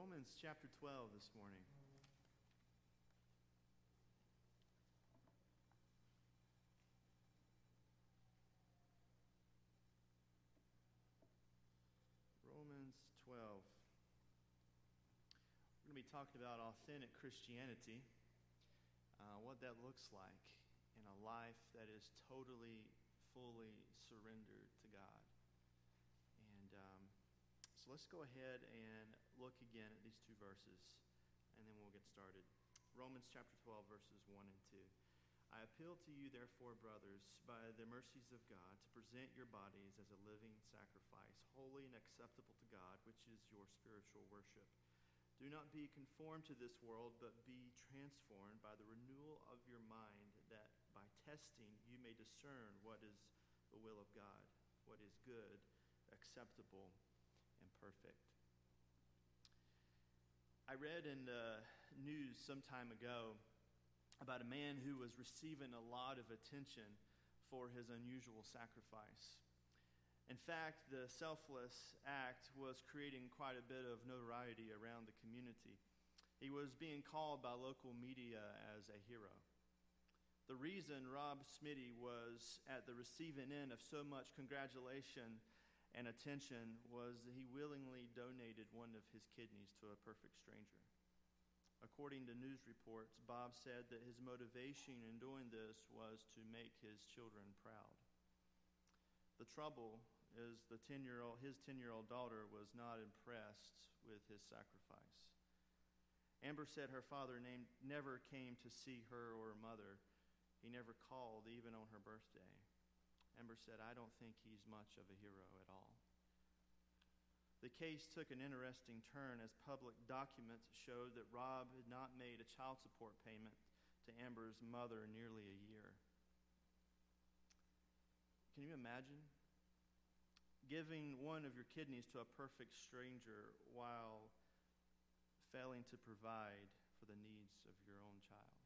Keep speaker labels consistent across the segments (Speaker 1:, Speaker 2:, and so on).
Speaker 1: Romans chapter 12 this morning. Romans 12. We're going to be talking about authentic Christianity, uh, what that looks like in a life that is totally, fully surrendered to God. And um, so let's go ahead and look again at these two verses, and then we'll get started. Romans chapter 12, verses 1 and 2. I appeal to you, therefore, brothers, by the mercies of God, to present your bodies as a living sacrifice, holy and acceptable to God, which is your spiritual worship. Do not be conformed to this world, but be transformed by the renewal of your mind, that by testing you may discern what is the will of God, what is good, acceptable, and perfect. I read in the news some time ago about a man who was receiving a lot of attention for his unusual sacrifice. In fact, the selfless act was creating quite a bit of notoriety around the community. He was being called by local media as a hero. The reason Rob Smitty was at the receiving end of so much congratulation and attention was that he willingly donated one of his kidneys to a perfect stranger. According to news reports, Bob said that his motivation in doing this was to make his children proud. The trouble is the 10 year old, his 10 year old daughter was not impressed with his sacrifice. Amber said her father named, never came to see her or her mother. He never called, even on her birthday. Amber said, I don't think he's much of a hero at all. The case took an interesting turn as public documents showed that Rob had not made a child support payment to Amber's mother nearly a year. Can you imagine giving one of your kidneys to a perfect stranger while failing to provide for the needs of your own child?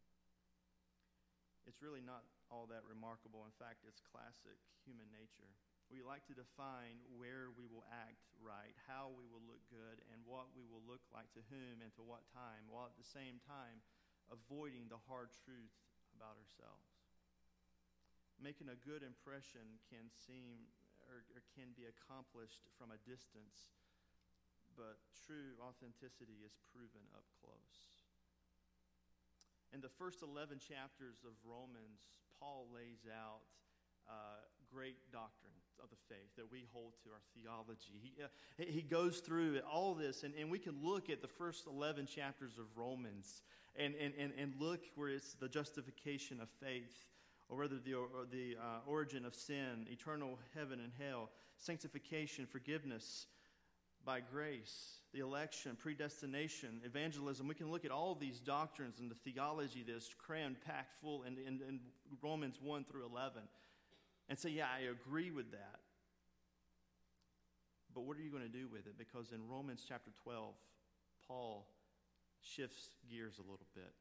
Speaker 1: It's really not all that remarkable. In fact, it's classic human nature. We like to define where we will act right, how we will look good, and what we will look like to whom and to what time, while at the same time avoiding the hard truth about ourselves. Making a good impression can seem or, or can be accomplished from a distance, but true authenticity is proven up close. In the first 11 chapters of Romans, Paul lays out uh, great doctrine of the faith that we hold to our theology. He, uh, he goes through all this, and, and we can look at the first 11 chapters of Romans and, and, and, and look where it's the justification of faith, or whether the, or the uh, origin of sin, eternal heaven and hell, sanctification, forgiveness by grace, the election, predestination, evangelism. We can look at all these doctrines and the theology that's crammed, packed full in, in, in Romans 1 through 11 and say, Yeah, I agree with that. But what are you going to do with it? Because in Romans chapter 12, Paul shifts gears a little bit.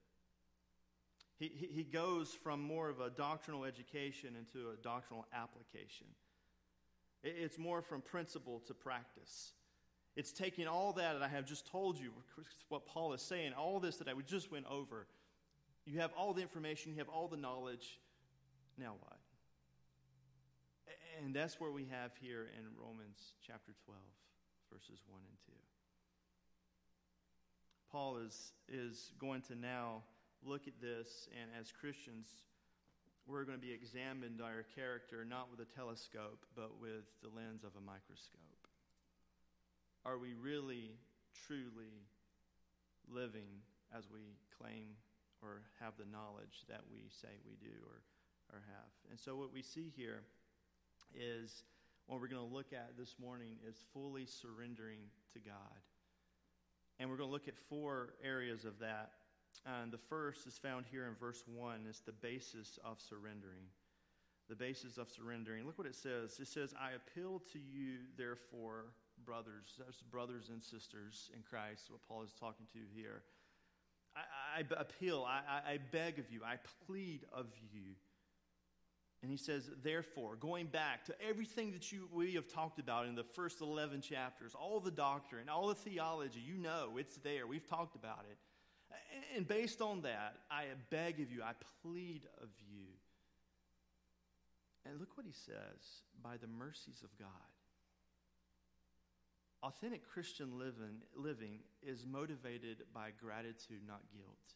Speaker 1: He, he, he goes from more of a doctrinal education into a doctrinal application. It's more from principle to practice. It's taking all that that I have just told you, what Paul is saying, all this that I just went over. You have all the information, you have all the knowledge. Now what? And that's where we have here in Romans chapter 12, verses 1 and 2. Paul is, is going to now look at this, and as Christians, we're going to be examined by our character not with a telescope, but with the lens of a microscope. Are we really, truly living as we claim or have the knowledge that we say we do or, or have? And so, what we see here is what we're going to look at this morning is fully surrendering to God. And we're going to look at four areas of that. And the first is found here in verse 1. It's the basis of surrendering. The basis of surrendering. Look what it says. It says, I appeal to you, therefore, brothers. That's brothers and sisters in Christ, what Paul is talking to here. I, I appeal, I, I beg of you, I plead of you And he says, therefore, going back to everything that you, we have talked about in the first 11 chapters, all the doctrine, all the theology, you know, it's there. We've talked about it. And based on that, I beg of you, I plead of you. And look what he says by the mercies of God. Authentic Christian living, living is motivated by gratitude, not guilt.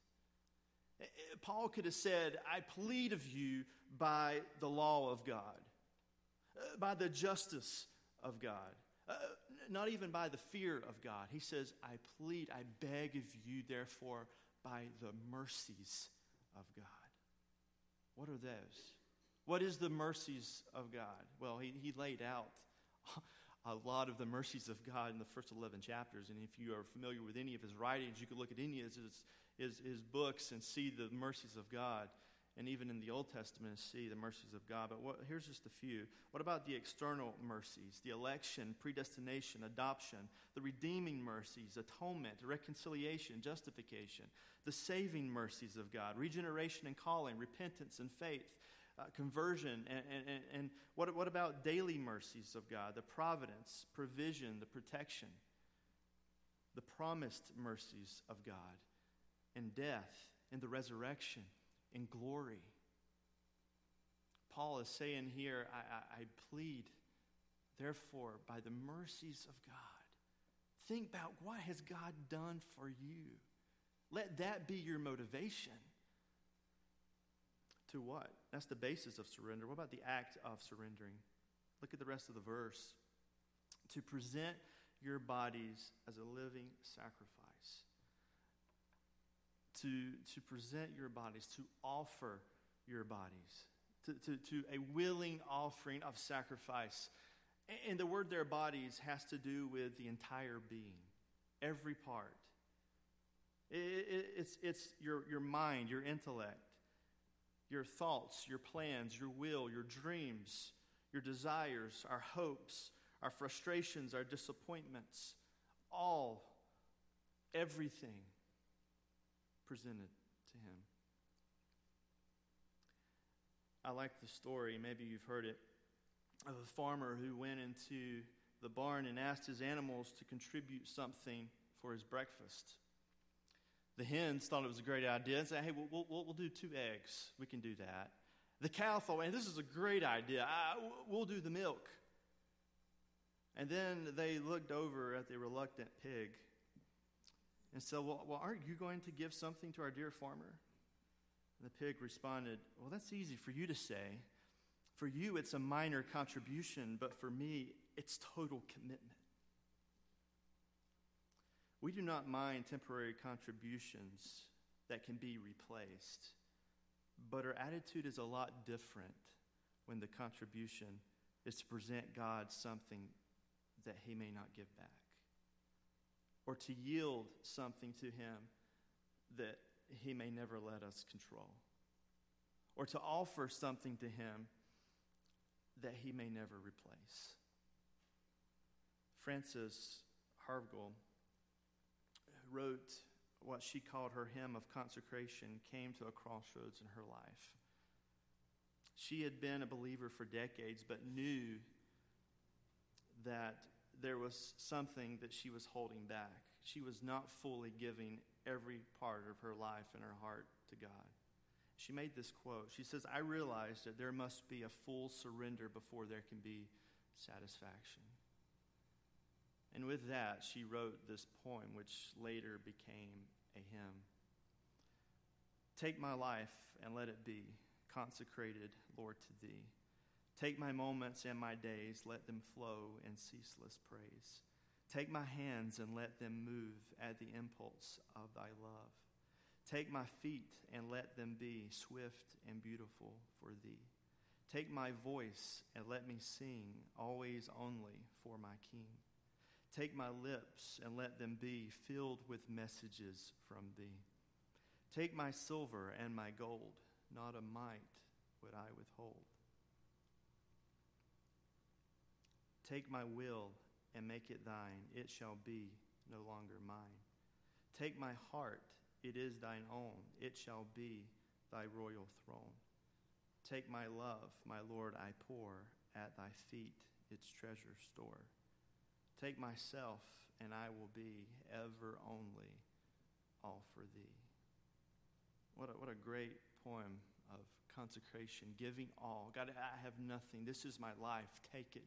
Speaker 1: Eh, eh, Paul could have said, I plead of you by the law of God, uh, by the justice of God, uh, not even by the fear of God. He says, I plead, I beg of you, therefore, by the mercies of God. What are those? What is the mercies of God? Well, he, he laid out a lot of the mercies of God in the first 11 chapters. And if you are familiar with any of his writings, you could look at any of his, his, his books and see the mercies of God and even in the Old Testament see the mercies of God. But what, here's just a few. What about the external mercies? The election, predestination, adoption, the redeeming mercies, atonement, reconciliation, justification, the saving mercies of God, regeneration and calling, repentance and faith. Uh, conversion and, and, and what, what about daily mercies of God, the providence, provision, the protection, the promised mercies of God, and death, and the resurrection, and glory. Paul is saying here, I, I, I plead, therefore, by the mercies of God, think about what has God done for you. Let that be your motivation. To what? That's the basis of surrender. What about the act of surrendering? Look at the rest of the verse. To present your bodies as a living sacrifice to, to present your bodies, to offer your bodies, to, to, to a willing offering of sacrifice. And the word their bodies has to do with the entire being, every part. It, it, it's it's your, your mind, your intellect, your thoughts, your plans, your will, your dreams, your desires, our hopes, our frustrations, our disappointments, all, everything presented to him. I like the story, maybe you've heard it, of a farmer who went into the barn and asked his animals to contribute something for his breakfast. The hens thought it was a great idea and said, Hey, we'll, we'll, we'll do two eggs. We can do that. The cow thought, hey, this is a great idea. I, we'll do the milk. And then they looked over at the reluctant pig and said, well, well, aren't you going to give something to our dear farmer? And the pig responded, Well, that's easy for you to say. For you, it's a minor contribution, but for me, it's total commitment. We do not mind temporary contributions that can be replaced, but our attitude is a lot different when the contribution is to present God something that He may not give back or to yield something to Him that He may never let us control, or to offer something to Him that He may never replace. Frances Havergal wrote what she called her hymn of consecration came to a crossroads in her life. She had been a believer for decades, but knew that there was something that she was holding back. She was not fully giving every part of her life and her heart to God. She made this quote. She says, I realized that there must be a full surrender before there can be satisfaction. And with that, she wrote this poem, which later became a hymn. Take my life and let it be consecrated, Lord, to thee. Take my moments and my days, let them flow in ceaseless praise. Take my hands and let them move at the impulse of thy love. Take my feet and let them be swift and beautiful for thee. Take my voice and let me sing always only for my King. Take my lips and let them be filled with messages from thee. Take my silver and my gold, not a mite would I withhold. Take my will and make it thine. It shall be no longer mine. Take my heart, it is thine own. It shall be thy royal throne. Take my love, my Lord, I pour at thy feet its treasure store. Take myself, and I will be ever only all for thee. What a, what a great poem of consecration, giving all. God, I have nothing. This is my life. Take it.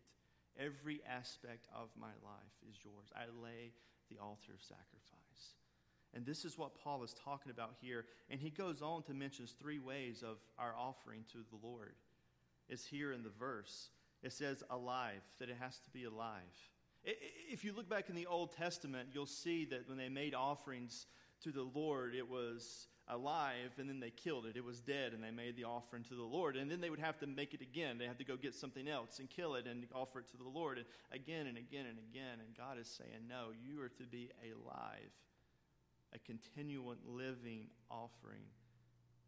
Speaker 1: Every aspect of my life is yours. I lay the altar of sacrifice. And this is what Paul is talking about here. And he goes on to mention three ways of our offering to the Lord. It's here in the verse. It says alive, that it has to be alive. If you look back in the Old Testament, you'll see that when they made offerings to the Lord, it was alive and then they killed it. It was dead and they made the offering to the Lord. And then they would have to make it again. They had to go get something else and kill it and offer it to the Lord and again and again and again. And God is saying, No, you are to be alive, a continual living offering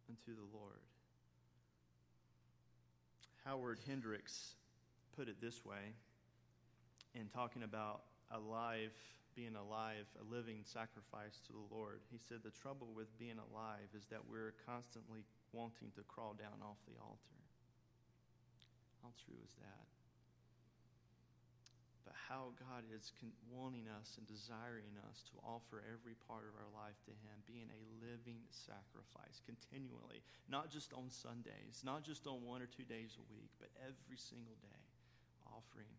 Speaker 1: unto the Lord. Howard Hendricks put it this way in talking about alive being alive, a living sacrifice to the Lord. He said the trouble with being alive is that we're constantly wanting to crawl down off the altar. How true is that? But how God is con- wanting us and desiring us to offer every part of our life to Him, being a living sacrifice continually, not just on Sundays, not just on one or two days a week, but every single day, offering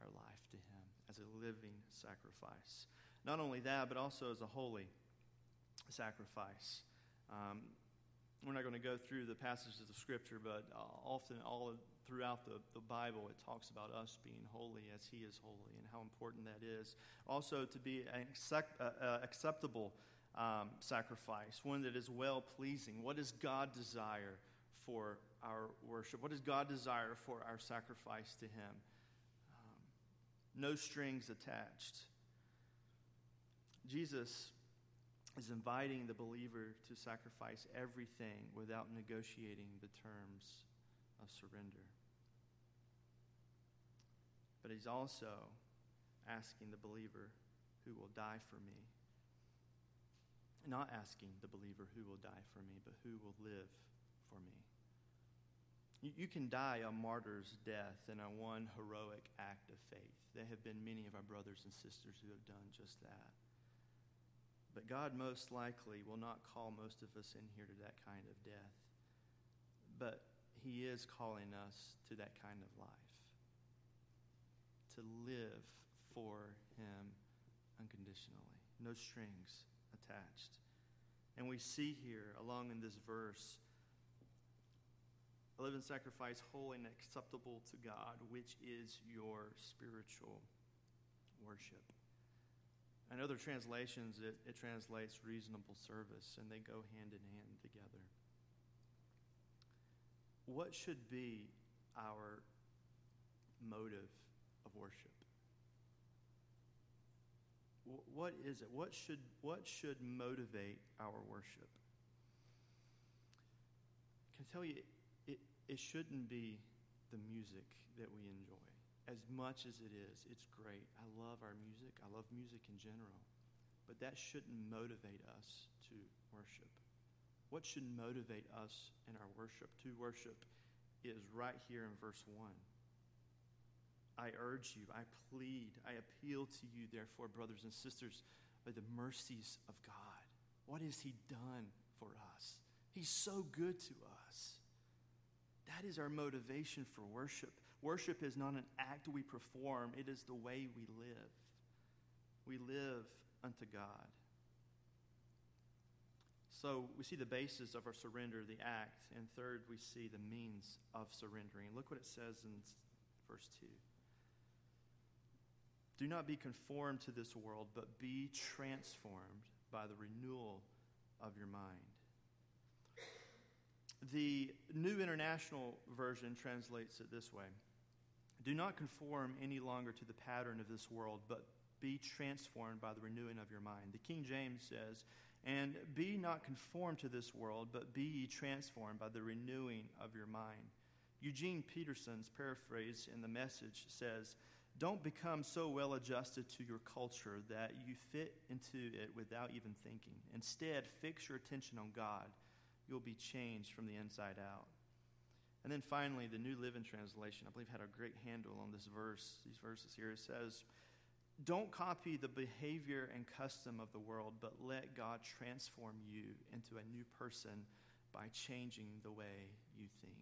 Speaker 1: our life to Him as a living sacrifice. Not only that, but also as a holy sacrifice. Um, we're not going to go through the passages of Scripture, but uh, often all of, throughout the, the Bible, it talks about us being holy as He is holy and how important that is. Also, to be an accept, uh, uh, acceptable um, sacrifice, one that is well pleasing. What does God desire for our worship? What does God desire for our sacrifice to Him? No strings attached. Jesus is inviting the believer to sacrifice everything without negotiating the terms of surrender. But he's also asking the believer who will die for me. Not asking the believer who will die for me, but who will live for me. You can die a martyr's death in a one heroic act of faith. There have been many of our brothers and sisters who have done just that. But God most likely will not call most of us in here to that kind of death. But He is calling us to that kind of life. To live for Him unconditionally, no strings attached. And we see here, along in this verse, a living sacrifice, holy and acceptable to God, which is your spiritual worship. In other translations, it, it translates reasonable service, and they go hand in hand together. What should be our motive of worship? What is it? What should, what should motivate our worship? I tell you, it shouldn't be the music that we enjoy. As much as it is, it's great. I love our music. I love music in general. But that shouldn't motivate us to worship. What should motivate us in our worship to worship is right here in verse 1. I urge you, I plead, I appeal to you, therefore, brothers and sisters, by the mercies of God. What has He done for us? He's so good to us. That is our motivation for worship. Worship is not an act we perform, it is the way we live. We live unto God. So we see the basis of our surrender, the act, and third, we see the means of surrendering. Look what it says in verse 2. Do not be conformed to this world, but be transformed by the renewal of your mind the New International Version translates it this way Do not conform any longer to the pattern of this world, but be transformed by the renewing of your mind. The King James says, And be not conformed to this world, but be ye transformed by the renewing of your mind. Eugene Peterson's paraphrase in the message says, Don't become so well adjusted to your culture that you fit into it without even thinking. Instead, fix your attention on God you'll be changed from the inside out. And then finally, the New Living Translation, I believe, had a great handle on this verse, these verses here. It says, Don't copy the behavior and custom of the world, but let God transform you into a new person by changing the way you think.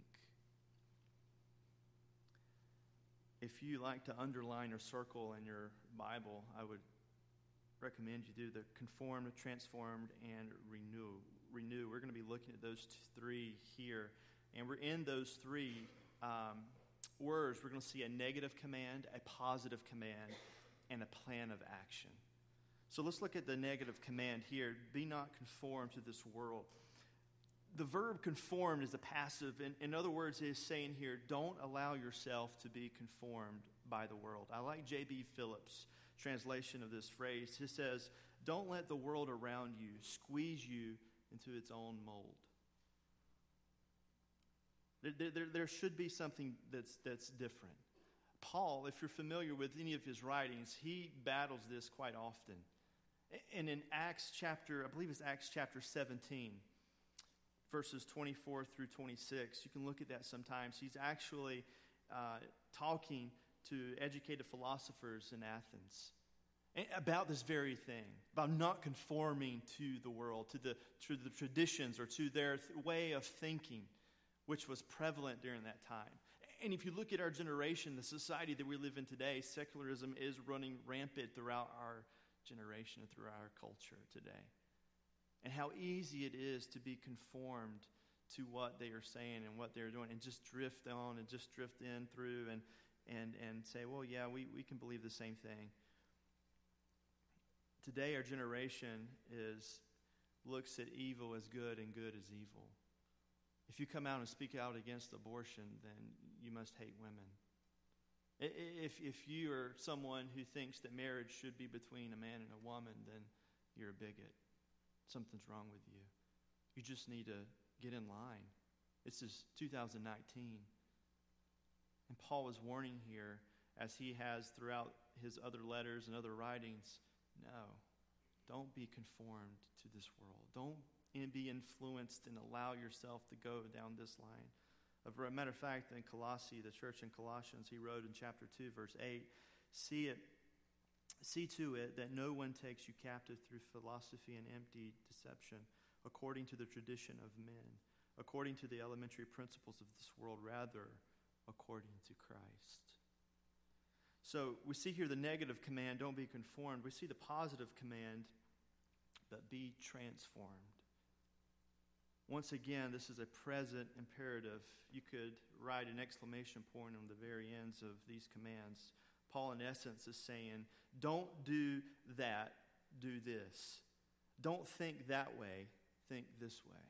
Speaker 1: If you like to underline or circle in your Bible, I would recommend you do the conformed, transformed, and renew. Renew. We're going to be looking at those three here, and we're in those three um, words. We're going to see a negative command, a positive command, and a plan of action. So let's look at the negative command here. Be not conformed to this world. The verb conformed is a passive. In, in other words, it is saying here, don't allow yourself to be conformed by the world. I like J.B. Phillips' translation of this phrase. He says, Don't let the world around you squeeze you into its own mold. There, there, there, should be something that's, that's different. Paul, if you're familiar with any of his writings, he battles this quite often. And in Acts chapter, I believe it's Acts chapter 17, verses 24 through 26, you can look at that sometimes. He's actually uh, talking to educated philosophers in Athens about this very thing, about not conforming to the world, to the, to the traditions or to their th- way of thinking, which was prevalent during that time. And if you look at our generation, the society that we live in today, secularism is running rampant throughout our generation and throughout our culture today. And how easy it is to be conformed to what they are saying and what they're doing and just drift on and just drift in through and and, and say, well, yeah, we, we can believe the same thing. Today, our generation is, looks at evil as good and good as evil. If you come out and speak out against abortion, then you must hate women. If, if you are someone who thinks that marriage should be between a man and a woman, then you're a bigot. Something's wrong with you. You just need to get in line. This is 2019. And Paul is warning here, as he has throughout his other letters and other writings no, don't be conformed to this world. Don't be influenced and allow yourself to go down this line. As a matter of fact, in Colossae, the church in Colossians, he wrote in chapter 2, verse 8, see it. See to it that no one takes you captive through philosophy and empty deception, according to the tradition of men, according to the elementary principles of this world. Rather, according to Christ. So we see here the negative command, don't be conformed. We see the positive command, but be transformed. Once again, this is a present imperative. You could write an exclamation point on the very ends of these commands. Paul, in essence, is saying, don't do that, do this. Don't think that way, think this way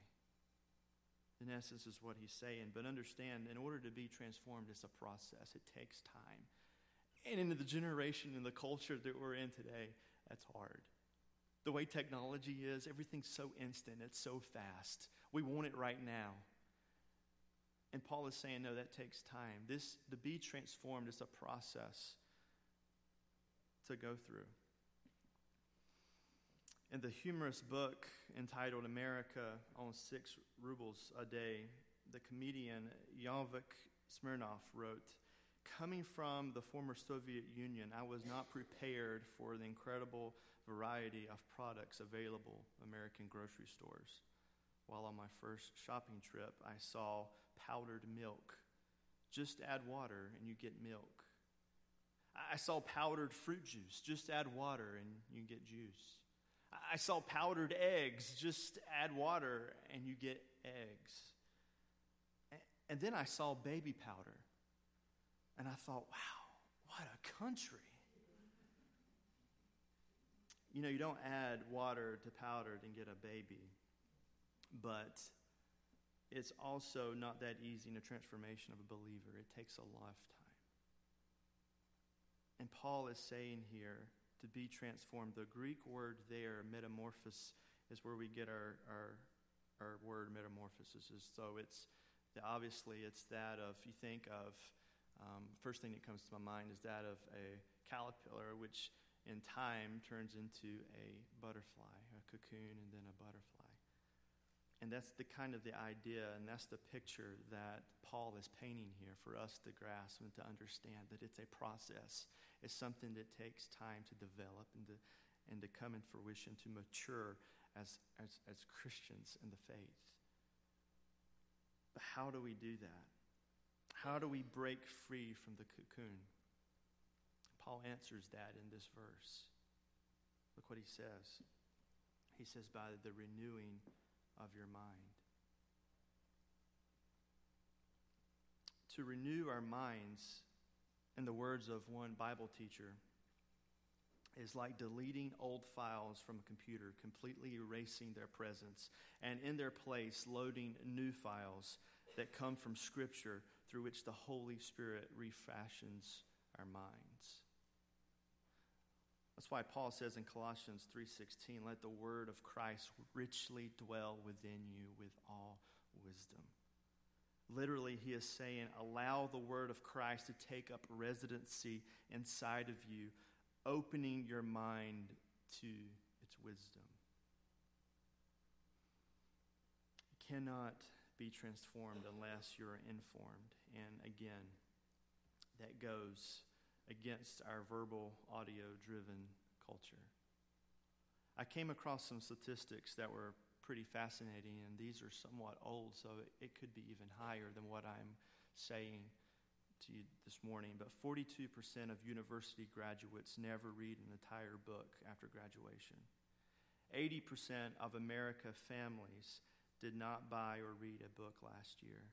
Speaker 1: in essence, is what he's saying. But understand, in order to be transformed, it's a process, it takes time. And in the generation and the culture that we're in today, that's hard. The way technology is, everything's so instant, it's so fast. We want it right now. And Paul is saying, no, that takes time. This to be transformed is a process to go through. In the humorous book entitled America on Six Rubles a Day, the comedian Yakov Smirnoff wrote, Coming from the former Soviet Union, I was not prepared for the incredible variety of products available American grocery stores. While on my first shopping trip, I saw powdered milk. Just add water and you get milk. I saw powdered fruit juice. Just add water and you get juice. I saw powdered eggs. Just add water and you get eggs. And then I saw baby powder. And I thought, wow, what a country. You know, you don't add water to powder and get a baby, but it's also not that easy in a transformation of a believer. It takes a lifetime. And Paul is saying here, to be transformed. The Greek word there, metamorphosis, is where we get our, our, our word metamorphosis. So it's obviously it's that of you think of um, first thing that comes to my mind is that of a caterpillar, which in time turns into a butterfly, a cocoon, and then a butterfly. And that's the kind of the idea, and that's the picture that Paul is painting here for us to grasp and to understand that it's a process. It's something that takes time to develop and to, and to come in fruition, to mature as, as, as Christians in the faith. But how do we do that? How do we break free from the cocoon? Paul answers that in this verse. Look what he says. He says, by the renewing of your mind. To renew our minds, in the words of one Bible teacher, is like deleting old files from a computer, completely erasing their presence, and in their place, loading new files that come from Scripture through which the Holy Spirit refashions our minds. That's why Paul says in Colossians 3:16, "Let the word of Christ richly dwell within you with all wisdom." Literally, he is saying, allow the word of Christ to take up residency inside of you, opening your mind to its wisdom. You cannot be transformed unless you're informed. And again, that goes against our verbal, audio driven culture. I came across some statistics that were pretty fascinating, and these are somewhat old, so it could be even higher than what I'm saying to you this morning. But 42% of university graduates never read an entire book after graduation. 80% of America families did not buy or read a book last year.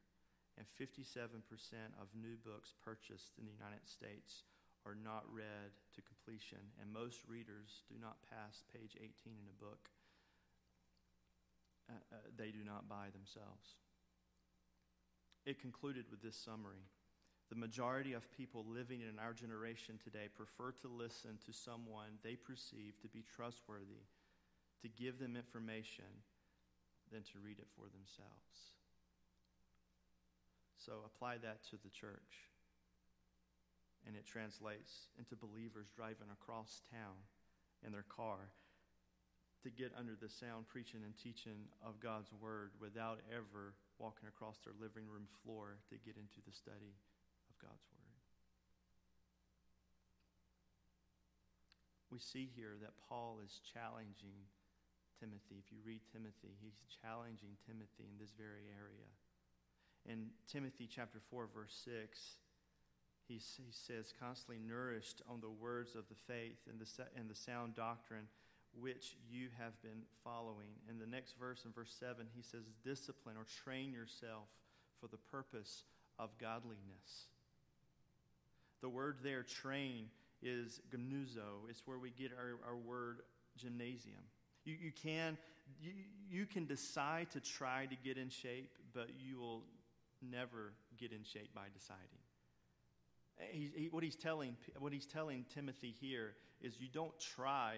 Speaker 1: And 57% of new books purchased in the United States are not read to completion, and most readers do not pass page 18 in a book. Uh, uh, they do not buy themselves. It concluded with this summary. The majority of people living in our generation today prefer to listen to someone they perceive to be trustworthy, to give them information, than to read it for themselves. So apply that to the church and it translates into believers driving across town in their car to get under the sound preaching and teaching of God's word without ever walking across their living room floor to get into the study of God's word. We see here that Paul is challenging Timothy. If you read Timothy, he's challenging Timothy in this very area. In Timothy chapter 4 verse 6, he, he says, constantly nourished on the words of the faith and the, and the sound doctrine which you have been following. In the next verse, in verse 7, he says, discipline or train yourself for the purpose of godliness. The word there, train, is gumnazo. It's where we get our, our word gymnasium. You, you, can, you, you can decide to try to get in shape, but you will never get in shape by deciding. He, he, what, he's telling, what he's telling Timothy here is you don't try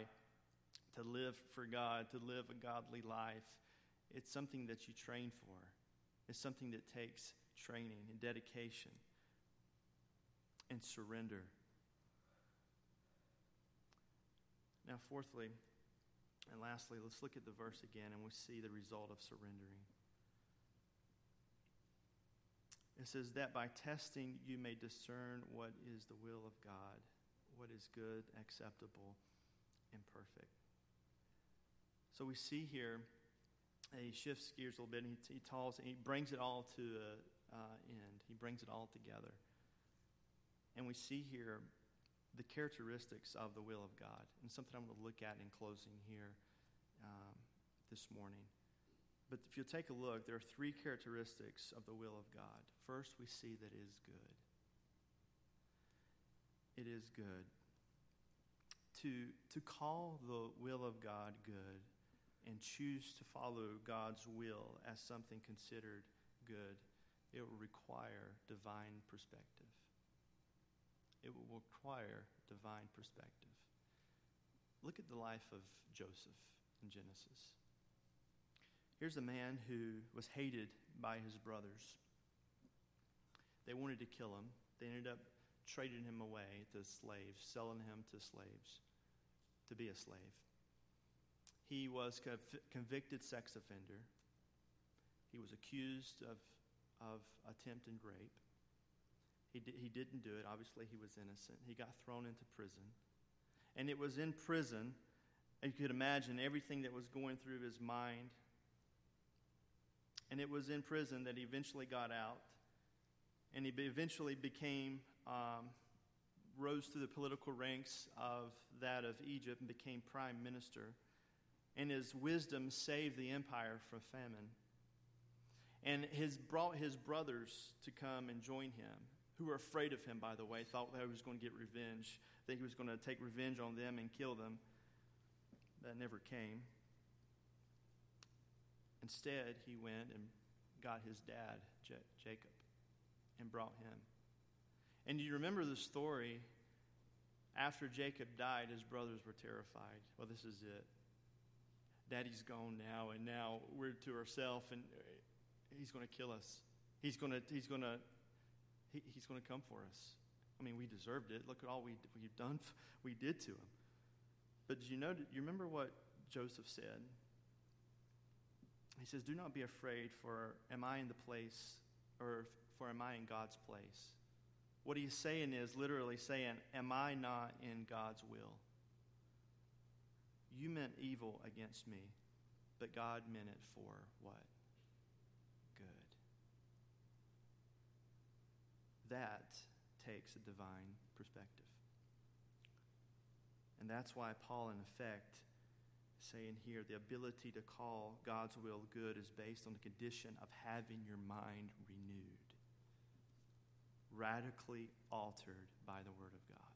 Speaker 1: to live for God, to live a godly life. It's something that you train for, it's something that takes training and dedication and surrender. Now, fourthly and lastly, let's look at the verse again and we see the result of surrendering. It says that by testing you may discern what is the will of God, what is good, acceptable, and perfect. So we see here, he shifts gears a little bit, and he, he tells, he brings it all to an uh, end. He brings it all together. And we see here the characteristics of the will of God, and something I'm going to look at in closing here um, this morning. But if you take a look, there are three characteristics of the will of God. First, we see that it is good. It is good. To, to call the will of God good and choose to follow God's will as something considered good, it will require divine perspective. It will require divine perspective. Look at the life of Joseph in Genesis. Here's a man who was hated by his brothers. They wanted to kill him. They ended up trading him away to slaves, selling him to slaves to be a slave. He was convicted sex offender. He was accused of, of attempted rape. He, di- he didn't do it. Obviously, he was innocent. He got thrown into prison. And it was in prison, you could imagine everything that was going through his mind. And it was in prison that he eventually got out. And he eventually became, um, rose through the political ranks of that of Egypt and became prime minister. And his wisdom saved the empire from famine. And his brought his brothers to come and join him who were afraid of him, by the way, thought that he was going to get revenge, that he was going to take revenge on them and kill them. That never came. Instead, he went and got his dad, J- Jacob, and brought him. And you remember the story? After Jacob died, his brothers were terrified. Well, this is it. Daddy's gone now, and now we're to ourselves, and uh, he's going to kill us. He's going to, he's going to he, he's going to come for us. I mean, we deserved it. Look at all we, we've done, we did to him. But you know, you remember what Joseph said? He says, Do not be afraid, for am I in the place, or for am I in God's place? What he's saying is literally saying, Am I not in God's will? You meant evil against me, but God meant it for what? That takes a divine perspective. And that's why Paul, in effect, saying here the ability to call God's will good is based on the condition of having your mind renewed, radically altered by the Word of God.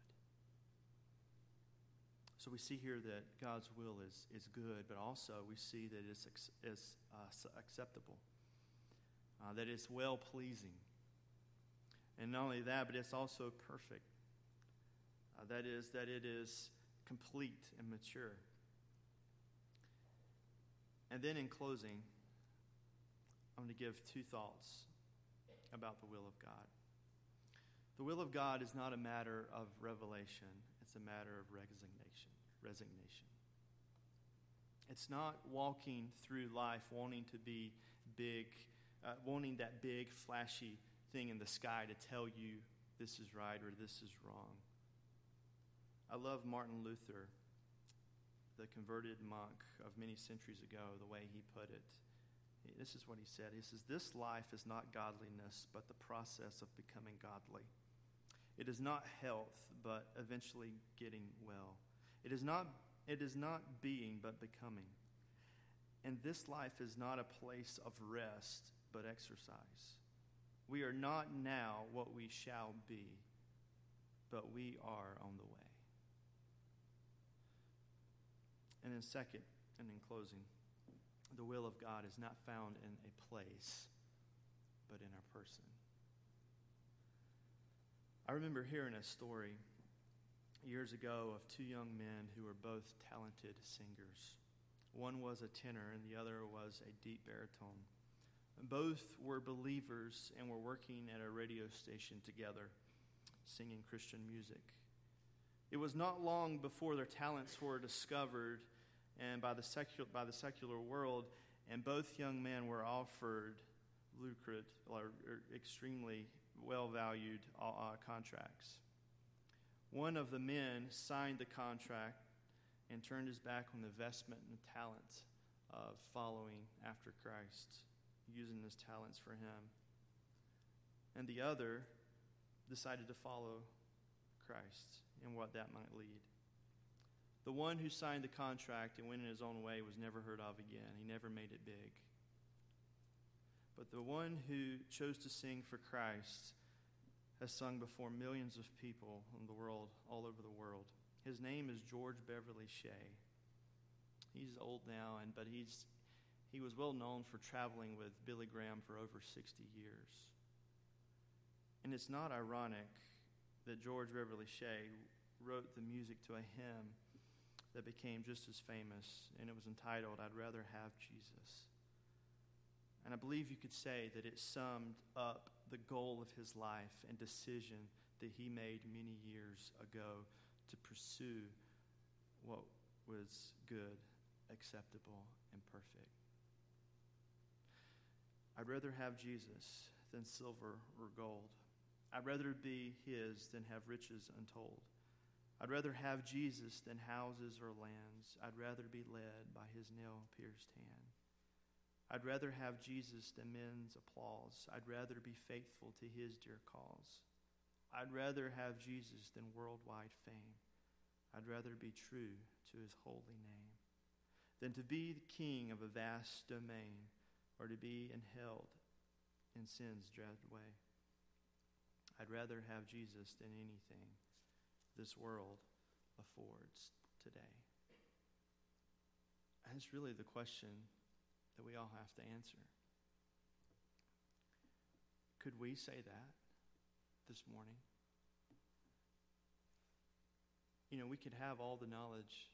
Speaker 1: So we see here that God's will is, is good, but also we see that it's, it's uh, acceptable, uh, that it's well pleasing. And not only that, but it's also perfect. Uh, that is, that it is complete and mature. And then in closing, I'm going to give two thoughts about the will of God. The will of God is not a matter of revelation, it's a matter of resignation. Resignation. It's not walking through life wanting to be big, uh, wanting that big, flashy thing in the sky to tell you this is right or this is wrong. I love Martin Luther, the converted monk of many centuries ago, the way he put it. This is what he said. He says, This life is not godliness, but the process of becoming godly. It is not health, but eventually getting well. It is not, it is not being, but becoming. And this life is not a place of rest, but exercise. We are not now what we shall be, but we are on the way. And then, second, and in closing, the will of God is not found in a place, but in our person. I remember hearing a story years ago of two young men who were both talented singers. One was a tenor, and the other was a deep baritone. Both were believers and were working at a radio station together, singing Christian music. It was not long before their talents were discovered and by the secular, by the secular world, and both young men were offered lucrative or, or extremely well valued uh, uh, contracts. One of the men signed the contract and turned his back on the investment and talent of following after Christ using his talents for him. And the other decided to follow Christ and what that might lead. The one who signed the contract and went in his own way was never heard of again. He never made it big. But the one who chose to sing for Christ has sung before millions of people in the world, all over the world. His name is George Beverly Shea. He's old now, and but he's he was well known for traveling with Billy Graham for over 60 years. And it's not ironic that George Beverly Shea wrote the music to a hymn that became just as famous, and it was entitled, I'd Rather Have Jesus. And I believe you could say that it summed up the goal of his life and decision that he made many years ago to pursue what was good, acceptable, and perfect. I'd rather have Jesus than silver or gold. I'd rather be his than have riches untold. I'd rather have Jesus than houses or lands. I'd rather be led by his nail pierced hand. I'd rather have Jesus than men's applause. I'd rather be faithful to his dear cause. I'd rather have Jesus than worldwide fame. I'd rather be true to his holy name than to be the king of a vast domain or to be held in sin's dread way. I'd rather have Jesus than anything this world affords today. It's really the question that we all have to answer. Could we say that this morning? You know, we could have all the knowledge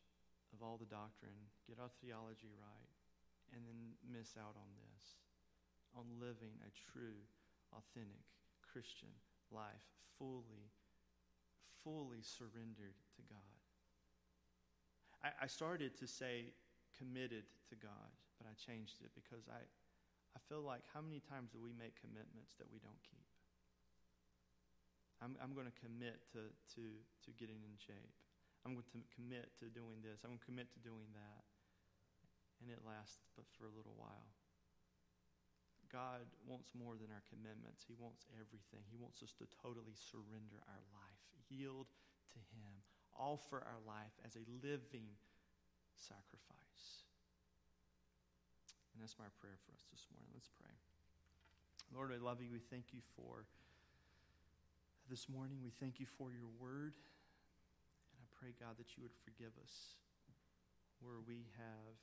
Speaker 1: of all the doctrine, get our theology right, and then miss out on this, on living a true, authentic Christian life, fully, fully surrendered to God. I, I started to say committed to God, but I changed it because I, I feel like how many times do we make commitments that we don't keep? I'm, I'm going to commit to, to, to getting in shape. I'm going to commit to doing this. I'm going to commit to doing that. And it lasts but for a little while. God wants more than our commitments. He wants everything. He wants us to totally surrender our life, yield to Him, offer our life as a living sacrifice. And that's my prayer for us this morning. Let's pray. Lord, I love you. We thank you for this morning. We thank you for your word. And I pray, God, that you would forgive us where we have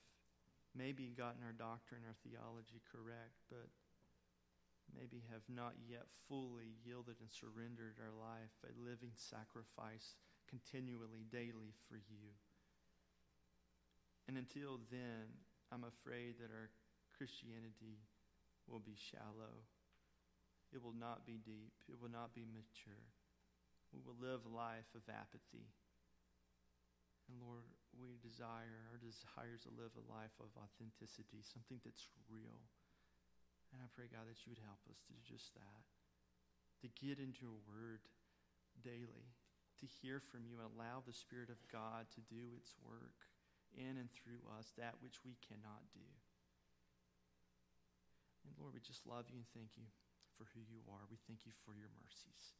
Speaker 1: maybe gotten our doctrine, our theology correct, but maybe have not yet fully yielded and surrendered our life, a living sacrifice continually, daily for you. And until then, I'm afraid that our Christianity will be shallow. It will not be deep. It will not be mature. We will live a life of apathy. And Lord, we desire, our desires to live a life of authenticity, something that's real. And I pray, God, that you would help us to do just that, to get into your word daily, to hear from you and allow the Spirit of God to do its work in and through us, that which we cannot do. And Lord, we just love you and thank you for who you are. We thank you for your mercies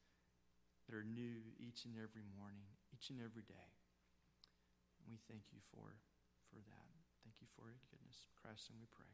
Speaker 1: that are new each and every morning, each and every day. We thank you for, for that. Thank you for your goodness. Christ, and we pray.